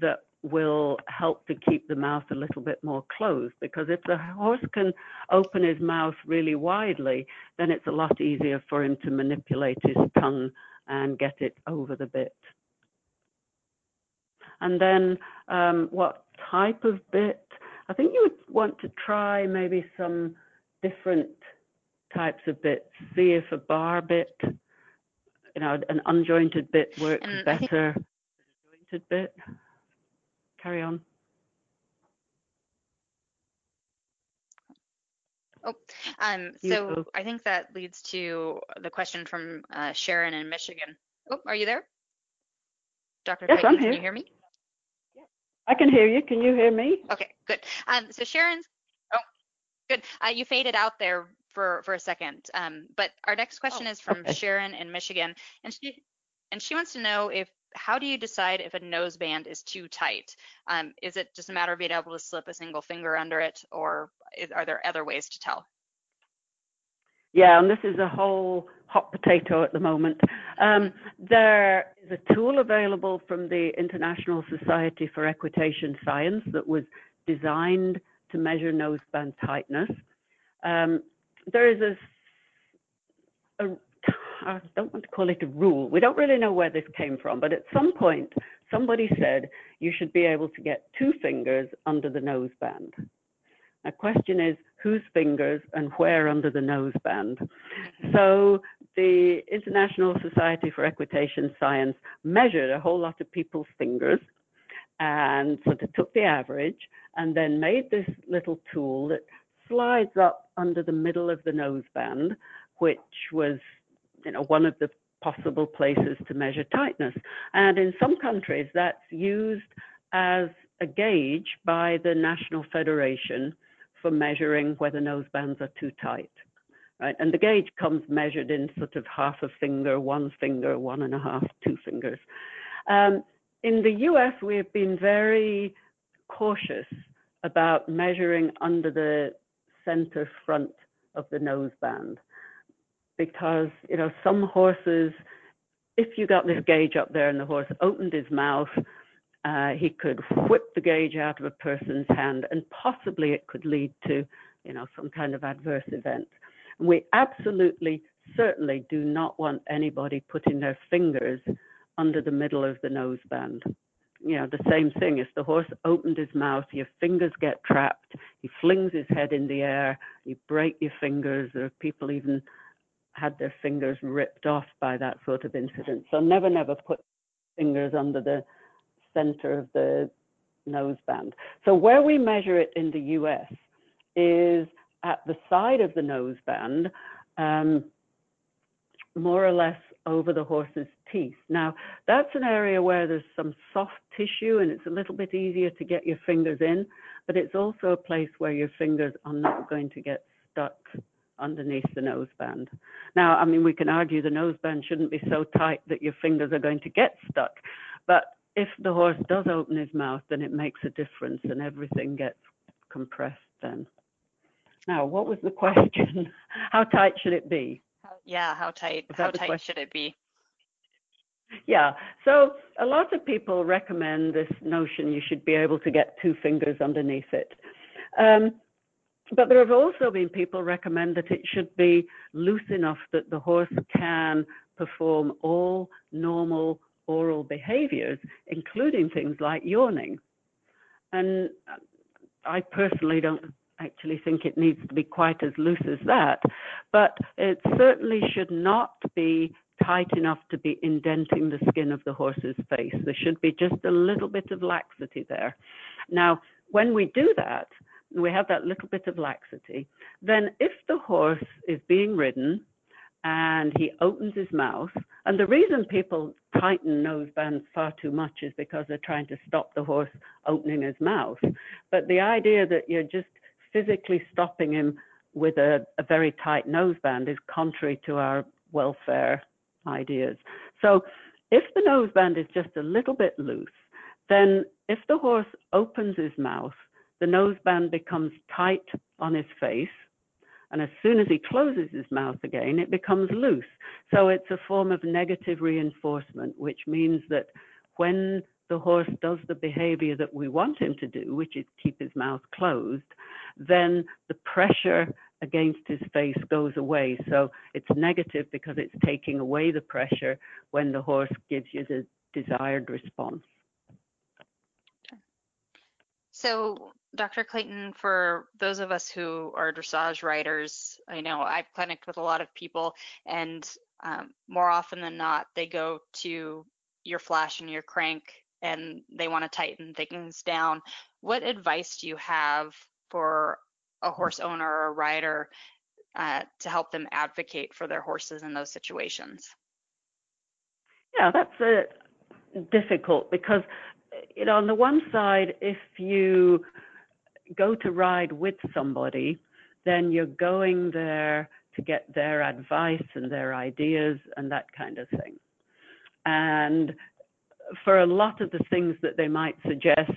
that will help to keep the mouth a little bit more closed because if the horse can open his mouth really widely, then it's a lot easier for him to manipulate his tongue and get it over the bit. And then um, what type of bit? I think you would want to try maybe some different types of bits. See if a bar bit, you know, an unjointed bit works and better. Think- jointed bit carry on. Oh, um, so I think that leads to the question from uh, Sharon in Michigan. Oh, are you there? Dr. Yes, I'm here. can you hear me? I can hear you. Can you hear me? Okay, good. Um, so Sharon's, oh, good. Uh, you faded out there for for a second. Um, but our next question oh, is from okay. Sharon in Michigan, and she and she wants to know if how do you decide if a nose band is too tight? Um, is it just a matter of being able to slip a single finger under it, or is, are there other ways to tell? Yeah, and this is a whole hot potato at the moment. Um, there is a tool available from the International Society for Equitation Science that was designed to measure noseband tightness. Um, there is a, a, I don't want to call it a rule. We don't really know where this came from, but at some point, somebody said you should be able to get two fingers under the noseband. The question is, whose fingers and where under the noseband? So the International Society for Equitation Science measured a whole lot of people's fingers and sort of took the average and then made this little tool that slides up under the middle of the noseband, which was, you know, one of the possible places to measure tightness. And in some countries, that's used as a gauge by the National Federation for measuring whether nosebands are too tight. Right? And the gauge comes measured in sort of half a finger, one finger, one and a half, two fingers. Um, in the US, we have been very cautious about measuring under the center front of the noseband because you know some horses if you got this gauge up there and the horse opened his mouth uh, he could whip the gauge out of a person's hand and possibly it could lead to you know some kind of adverse event and we absolutely certainly do not want anybody putting their fingers under the middle of the noseband you know, the same thing. If the horse opened his mouth, your fingers get trapped. He flings his head in the air. You break your fingers. There are people even had their fingers ripped off by that sort of incident. So never, never put fingers under the center of the noseband. So where we measure it in the U.S. is at the side of the noseband, um, more or less over the horse's teeth. Now, that's an area where there's some soft tissue and it's a little bit easier to get your fingers in, but it's also a place where your fingers are not going to get stuck underneath the noseband. Now, I mean, we can argue the noseband shouldn't be so tight that your fingers are going to get stuck, but if the horse does open his mouth, then it makes a difference and everything gets compressed then. Now, what was the question? How tight should it be? Yeah, how tight? How tight question? should it be? Yeah, so a lot of people recommend this notion you should be able to get two fingers underneath it. Um, but there have also been people recommend that it should be loose enough that the horse can perform all normal oral behaviors, including things like yawning. And uh, I personally don't actually think it needs to be quite as loose as that, but it certainly should not be tight enough to be indenting the skin of the horse's face. There should be just a little bit of laxity there. Now, when we do that, we have that little bit of laxity, then if the horse is being ridden and he opens his mouth, and the reason people tighten nose bands far too much is because they're trying to stop the horse opening his mouth. But the idea that you're just physically stopping him with a, a very tight noseband is contrary to our welfare ideas. So if the noseband is just a little bit loose, then if the horse opens his mouth, the noseband becomes tight on his face. And as soon as he closes his mouth again, it becomes loose. So it's a form of negative reinforcement, which means that when the horse does the behavior that we want him to do, which is keep his mouth closed, then the pressure against his face goes away. So it's negative because it's taking away the pressure when the horse gives you the desired response. So, Dr. Clayton, for those of us who are dressage riders, I know I've clinicked with a lot of people, and um, more often than not, they go to your flash and your crank and they want to tighten things down. What advice do you have for a horse owner or a rider uh, to help them advocate for their horses in those situations? Yeah, that's uh, difficult because, you know, on the one side, if you go to ride with somebody then you're going there to get their advice and their ideas and that kind of thing. And for a lot of the things that they might suggest,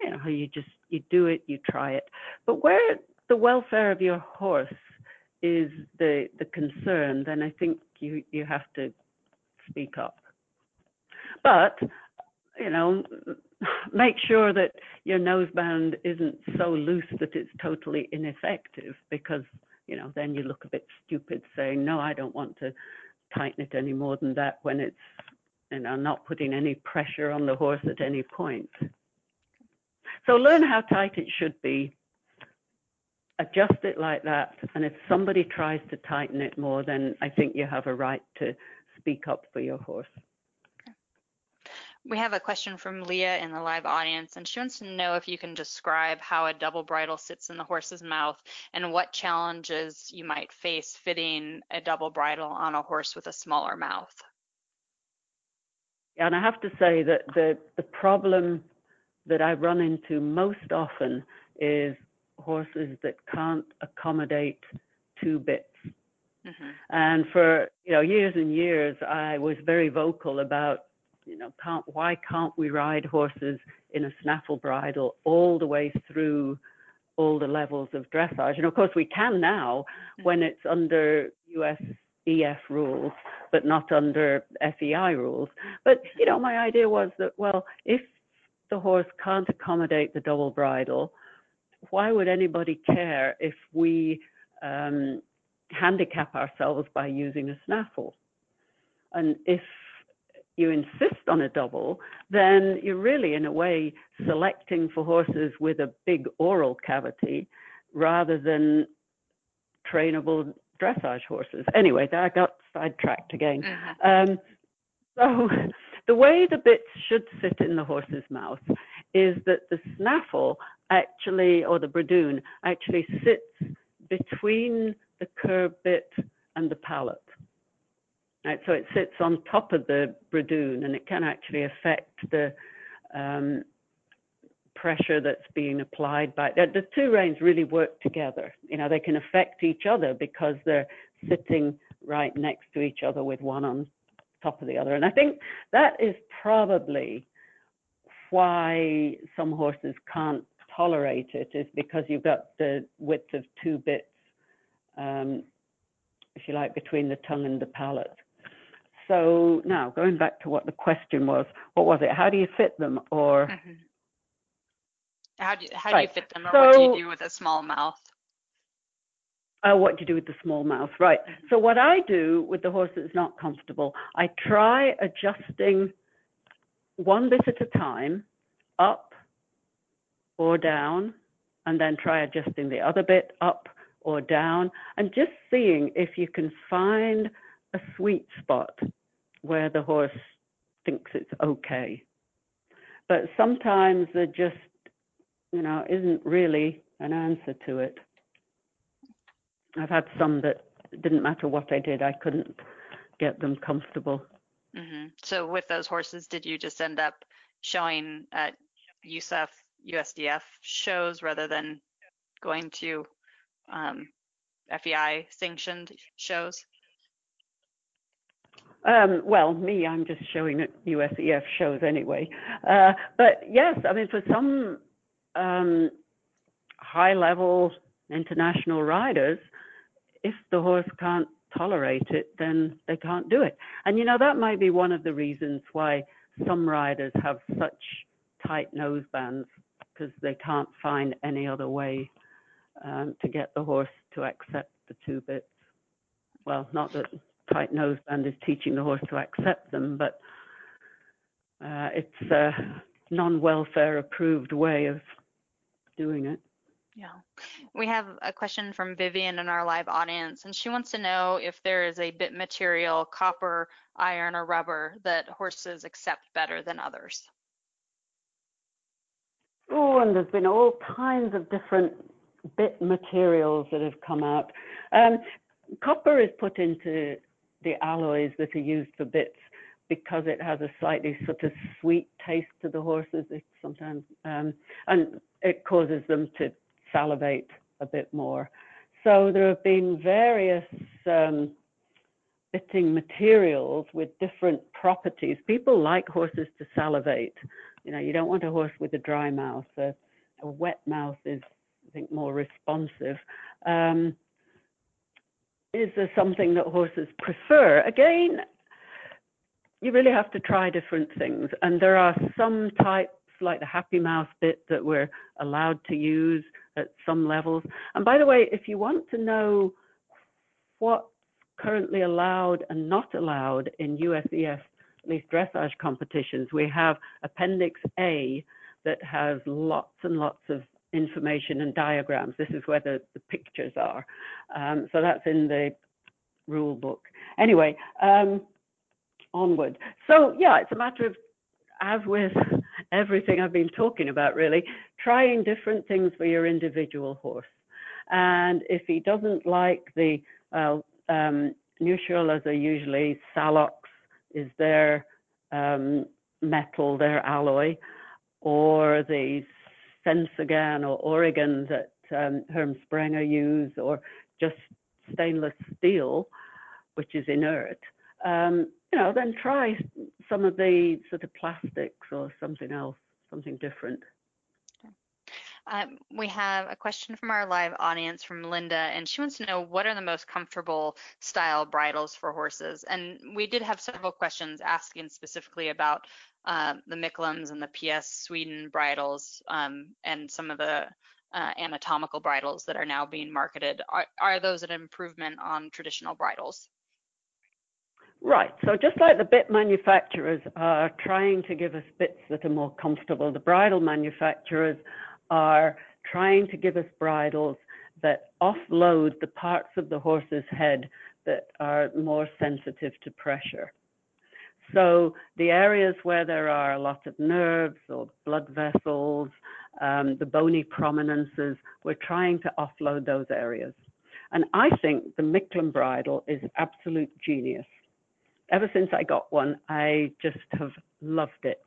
you know, you just you do it, you try it. But where the welfare of your horse is the the concern, then I think you you have to speak up. But you know, make sure that your noseband isn't so loose that it's totally ineffective because you know then you look a bit stupid saying no I don't want to tighten it any more than that when it's you know not putting any pressure on the horse at any point. So learn how tight it should be. Adjust it like that. And if somebody tries to tighten it more, then I think you have a right to speak up for your horse. We have a question from Leah in the live audience, and she wants to know if you can describe how a double bridle sits in the horse's mouth and what challenges you might face fitting a double bridle on a horse with a smaller mouth. Yeah, and I have to say that the, the problem that I run into most often is horses that can't accommodate two bits. Mm-hmm. And for you know years and years, I was very vocal about you know can't why can't we ride horses in a snaffle bridle all the way through all the levels of dressage? And of course, we can now mm-hmm. when it's under US EF rules, but not under FEI rules. But you know, my idea was that well, if the horse can't accommodate the double bridle, why would anybody care if we um, handicap ourselves by using a snaffle? And if you insist on a double, then you're really, in a way, selecting for horses with a big oral cavity rather than trainable dressage horses. Anyway, I got sidetracked again. Mm-hmm. Um, so the way the bits should sit in the horse's mouth is that the snaffle actually, or the bradoon, actually sits between the curb bit and the palate. Right, so it sits on top of the bradoon and it can actually affect the um, pressure that's being applied by the, the two reins really work together. You know, they can affect each other because they're sitting right next to each other with one on top of the other. And I think that is probably why some horses can't tolerate it is because you've got the width of two bits, um, if you like, between the tongue and the palate. So now going back to what the question was, what was it? How do you fit them or? Mm-hmm. How do you, how right. do you fit them or so, what do you do with a small mouth? uh, what do you do with the small mouth? Right. So what I do with the horse that's not comfortable, I try adjusting one bit at a time, up or down, and then try adjusting the other bit up or down, and just seeing if you can find a sweet spot where the horse thinks it's okay. But sometimes there just, you know, isn't really an answer to it. I've had some that didn't matter what I did, I couldn't get them comfortable. Mm-hmm. So with those horses, did you just end up showing at USEF, USDF shows rather than going to um, FEI sanctioned shows? Um, well, me, I'm just showing at USEF shows anyway. Uh, but yes, I mean, for some um, high level international riders, if the horse can't tolerate it, then they can't do it. And you know, that might be one of the reasons why some riders have such tight nosebands because they can't find any other way um, to get the horse to accept the two bits. Well, not that tight nose band is teaching the horse to accept them, but uh, it's a non welfare approved way of doing it. Yeah. We have a question from Vivian in our live audience, and she wants to know if there is a bit material, copper, iron, or rubber that horses accept better than others. Oh, and there's been all kinds of different bit materials that have come out. Um, copper is put into the alloys that are used for bits because it has a slightly sort of sweet taste to the horses. It sometimes um, and it causes them to salivate a bit more. So there have been various um, materials with different properties. People like horses to salivate. You know, you don't want a horse with a dry mouth. A, a wet mouth is, I think, more responsive. Um, is there something that horses prefer? Again, you really have to try different things. And there are some types, like the Happy Mouth bit, that we're allowed to use at some levels. And by the way, if you want to know what's currently allowed and not allowed in USEF, at least dressage competitions, we have Appendix A that has lots and lots of information and diagrams. This is where the, the pictures are. Um, so that's in the rule book. Anyway, um, onward. So yeah, it's a matter of, as with everything I've been talking about really, trying different things for your individual horse. And if he doesn't like the, uh, um, are usually Salox is their um, metal, their alloy, or the Sensogan or Aurigan that um, Herm Sprenger use, or just stainless steel, which is inert, um, you know, then try some of the sort of plastics or something else, something different. Um, we have a question from our live audience from Linda, and she wants to know what are the most comfortable style bridles for horses. And we did have several questions asking specifically about uh, the Micklems and the PS Sweden bridles um, and some of the uh, anatomical bridles that are now being marketed. Are, are those an improvement on traditional bridles? Right. So just like the bit manufacturers are trying to give us bits that are more comfortable, the bridle manufacturers are trying to give us bridles that offload the parts of the horse's head that are more sensitive to pressure. So the areas where there are a lot of nerves or blood vessels, um, the bony prominences, we're trying to offload those areas. And I think the Micklem bridle is absolute genius ever since I got one, I just have loved it.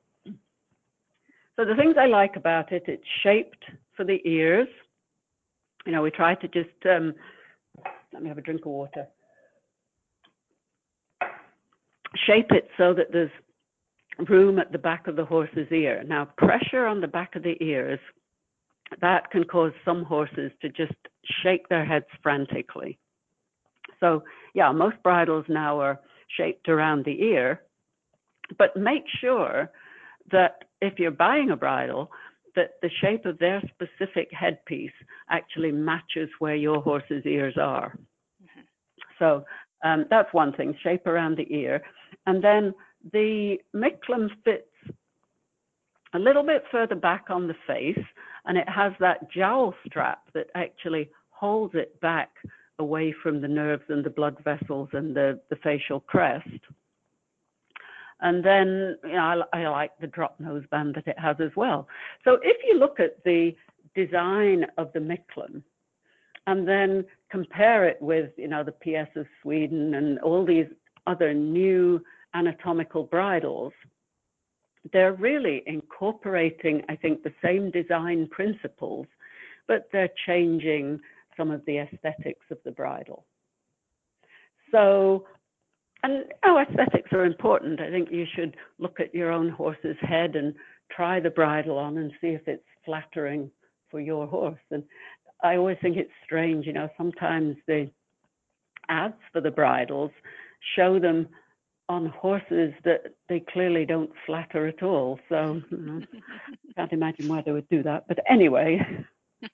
So the things I like about it, it's shaped for the ears. You know, we try to just, um, let me have a drink of water. Shape it so that there's room at the back of the horse's ear. Now, pressure on the back of the ears, that can cause some horses to just shake their heads frantically. So, yeah, most bridles now are shaped around the ear. But make sure that if you're buying a bridle, that the shape of their specific headpiece actually matches where your horse's ears are. Mm-hmm. So um, that's one thing, shape around the ear. And then the Micklem fits a little bit further back on the face, and it has that jowl strap that actually holds it back away from the nerves and the blood vessels and the, the facial crest. And then you know, I, I like the drop nose band that it has as well. So if you look at the design of the Micklem and then compare it with you know the PS of Sweden and all these other new anatomical bridles, they're really incorporating, I think, the same design principles, but they're changing some of the aesthetics of the bridle. So, and oh, aesthetics are important. I think you should look at your own horse's head and try the bridle on and see if it's flattering for your horse. And I always think it's strange, you know, sometimes the ads for the bridles show them on horses that they clearly don't flatter at all. So you know, can't imagine why they would do that. But anyway.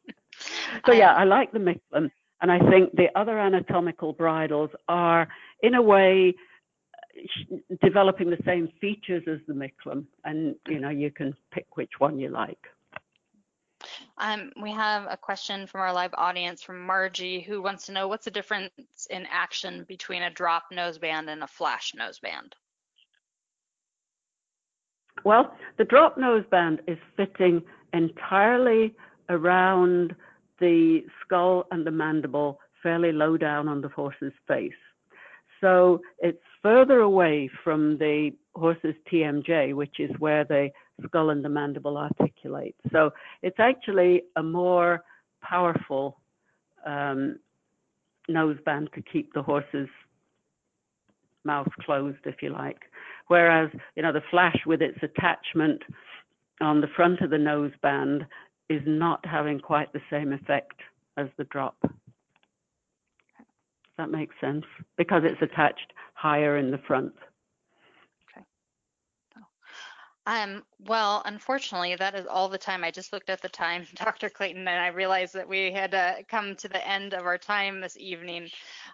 So yeah, um, I like the Micklem, and I think the other anatomical bridles are, in a way, developing the same features as the Micklem, and you know you can pick which one you like. Um, we have a question from our live audience from Margie who wants to know what's the difference in action between a drop noseband and a flash noseband? Well, the drop noseband is fitting entirely around the skull and the mandible fairly low down on the horse's face. So it's further away from the horse's TMJ, which is where the skull and the mandible articulate. So it's actually a more powerful um, noseband to keep the horse's mouth closed, if you like. Whereas, you know, the flash with its attachment on the front of the noseband is not having quite the same effect as the drop. Does that make sense? Because it's attached higher in the front. Um, well, unfortunately, that is all the time. I just looked at the time, Dr. Clayton, and I realized that we had uh, come to the end of our time this evening.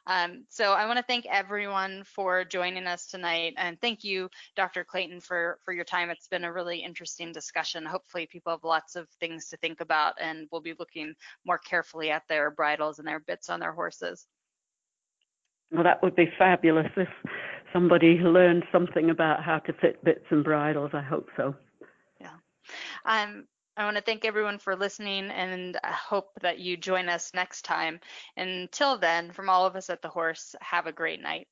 Um, so I want to thank everyone for joining us tonight, and thank you, Dr. Clayton, for for your time. It's been a really interesting discussion. Hopefully, people have lots of things to think about, and will be looking more carefully at their bridles and their bits on their horses. Well, that would be fabulous somebody learned something about how to fit bits and bridles. I hope so. Yeah. Um, I want to thank everyone for listening and I hope that you join us next time. Until then, from all of us at the horse, have a great night.